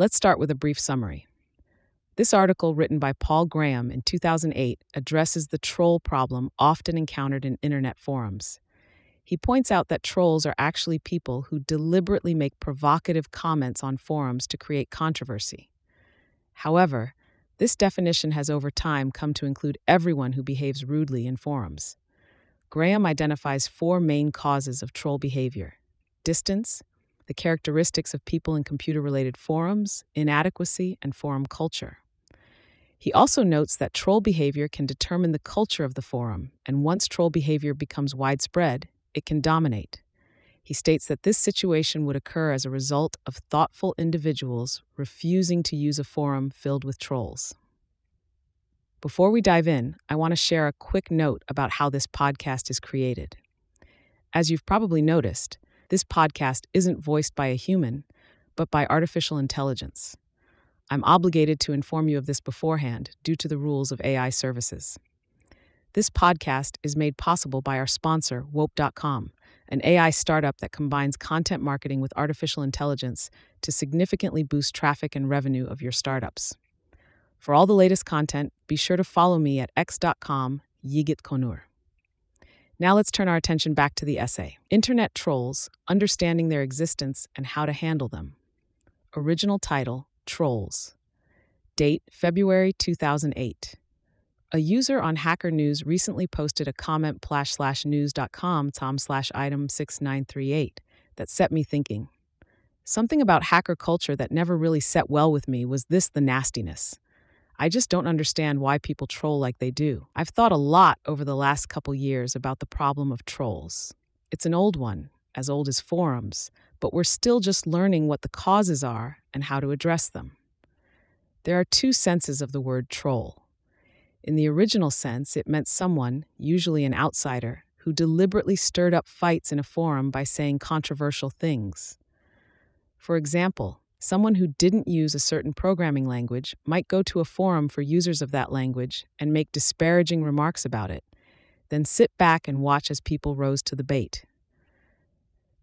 Let's start with a brief summary. This article, written by Paul Graham in 2008, addresses the troll problem often encountered in internet forums. He points out that trolls are actually people who deliberately make provocative comments on forums to create controversy. However, this definition has over time come to include everyone who behaves rudely in forums. Graham identifies four main causes of troll behavior distance, the characteristics of people in computer related forums, inadequacy, and forum culture. He also notes that troll behavior can determine the culture of the forum, and once troll behavior becomes widespread, it can dominate. He states that this situation would occur as a result of thoughtful individuals refusing to use a forum filled with trolls. Before we dive in, I want to share a quick note about how this podcast is created. As you've probably noticed, this podcast isn't voiced by a human, but by artificial intelligence. I'm obligated to inform you of this beforehand due to the rules of AI services. This podcast is made possible by our sponsor, Wope.com, an AI startup that combines content marketing with artificial intelligence to significantly boost traffic and revenue of your startups. For all the latest content, be sure to follow me at x.com Yigit Konur. Now let's turn our attention back to the essay Internet Trolls Understanding Their Existence and How to Handle Them. Original title Trolls. Date February 2008. A user on Hacker News recently posted a comment slash slash news.com tom slash item 6938 that set me thinking. Something about hacker culture that never really set well with me was this the nastiness. I just don't understand why people troll like they do. I've thought a lot over the last couple years about the problem of trolls. It's an old one, as old as forums, but we're still just learning what the causes are and how to address them. There are two senses of the word troll. In the original sense, it meant someone, usually an outsider, who deliberately stirred up fights in a forum by saying controversial things. For example, someone who didn't use a certain programming language might go to a forum for users of that language and make disparaging remarks about it, then sit back and watch as people rose to the bait.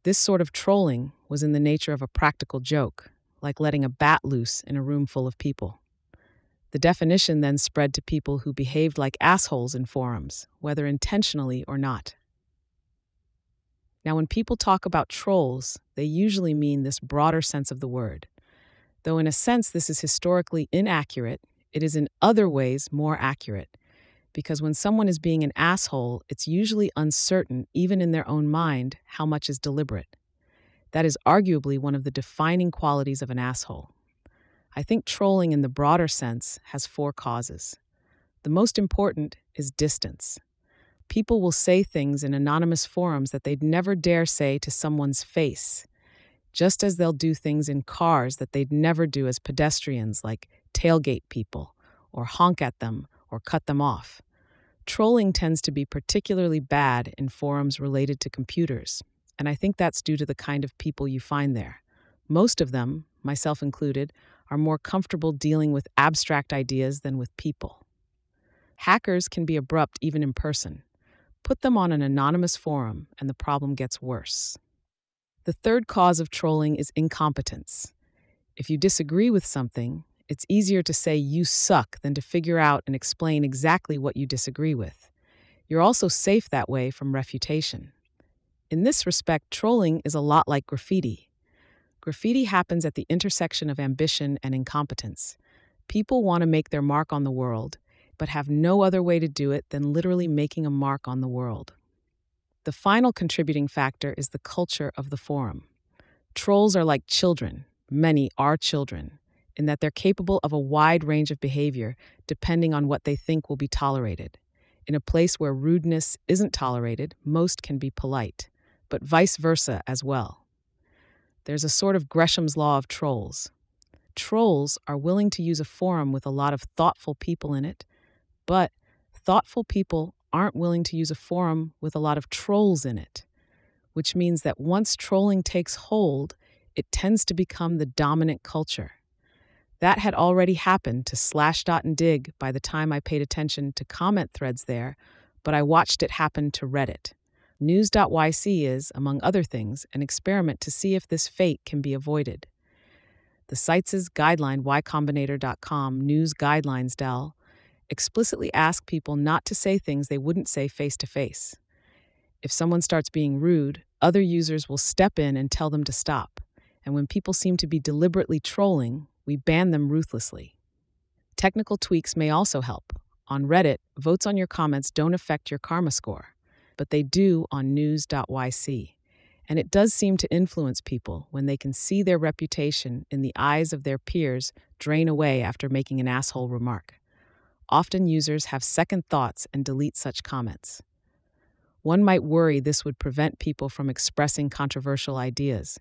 This sort of trolling was in the nature of a practical joke, like letting a bat loose in a room full of people. The definition then spread to people who behaved like assholes in forums, whether intentionally or not. Now, when people talk about trolls, they usually mean this broader sense of the word. Though, in a sense, this is historically inaccurate, it is in other ways more accurate. Because when someone is being an asshole, it's usually uncertain, even in their own mind, how much is deliberate. That is arguably one of the defining qualities of an asshole. I think trolling in the broader sense has four causes. The most important is distance. People will say things in anonymous forums that they'd never dare say to someone's face, just as they'll do things in cars that they'd never do as pedestrians, like tailgate people, or honk at them, or cut them off. Trolling tends to be particularly bad in forums related to computers, and I think that's due to the kind of people you find there. Most of them, myself included, are more comfortable dealing with abstract ideas than with people. Hackers can be abrupt even in person. Put them on an anonymous forum, and the problem gets worse. The third cause of trolling is incompetence. If you disagree with something, it's easier to say you suck than to figure out and explain exactly what you disagree with. You're also safe that way from refutation. In this respect, trolling is a lot like graffiti. Graffiti happens at the intersection of ambition and incompetence. People want to make their mark on the world, but have no other way to do it than literally making a mark on the world. The final contributing factor is the culture of the forum. Trolls are like children, many are children, in that they're capable of a wide range of behavior depending on what they think will be tolerated. In a place where rudeness isn't tolerated, most can be polite, but vice versa as well. There's a sort of Gresham's law of trolls. Trolls are willing to use a forum with a lot of thoughtful people in it, but thoughtful people aren't willing to use a forum with a lot of trolls in it, which means that once trolling takes hold, it tends to become the dominant culture. That had already happened to Slashdot and Digg by the time I paid attention to comment threads there, but I watched it happen to Reddit. News.yc is, among other things, an experiment to see if this fate can be avoided. The sites' guideline, ycombinator.com, news guidelines, Dell, explicitly ask people not to say things they wouldn't say face to face. If someone starts being rude, other users will step in and tell them to stop. And when people seem to be deliberately trolling, we ban them ruthlessly. Technical tweaks may also help. On Reddit, votes on your comments don't affect your karma score, but they do on news.yc. And it does seem to influence people when they can see their reputation in the eyes of their peers drain away after making an asshole remark. Often users have second thoughts and delete such comments. One might worry this would prevent people from expressing controversial ideas,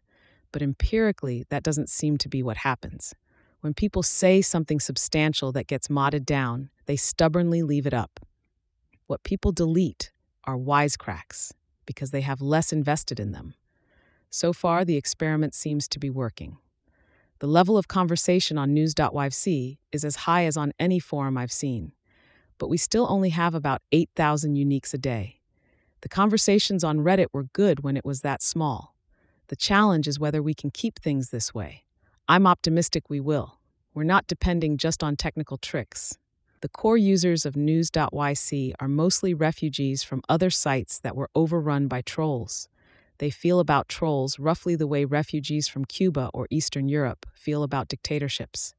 but empirically, that doesn't seem to be what happens. When people say something substantial that gets modded down, they stubbornly leave it up. What people delete are wisecracks because they have less invested in them. So far, the experiment seems to be working. The level of conversation on news.yc is as high as on any forum I've seen, but we still only have about 8,000 uniques a day. The conversations on Reddit were good when it was that small. The challenge is whether we can keep things this way. I'm optimistic we will. We're not depending just on technical tricks. The core users of news.yc are mostly refugees from other sites that were overrun by trolls. They feel about trolls roughly the way refugees from Cuba or Eastern Europe feel about dictatorships.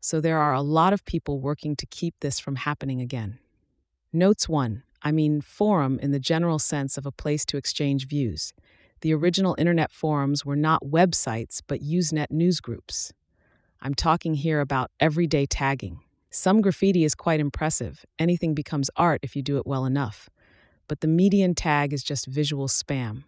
So there are a lot of people working to keep this from happening again. Notes 1 I mean forum in the general sense of a place to exchange views. The original internet forums were not websites, but Usenet newsgroups. I'm talking here about everyday tagging. Some graffiti is quite impressive. Anything becomes art if you do it well enough. But the median tag is just visual spam.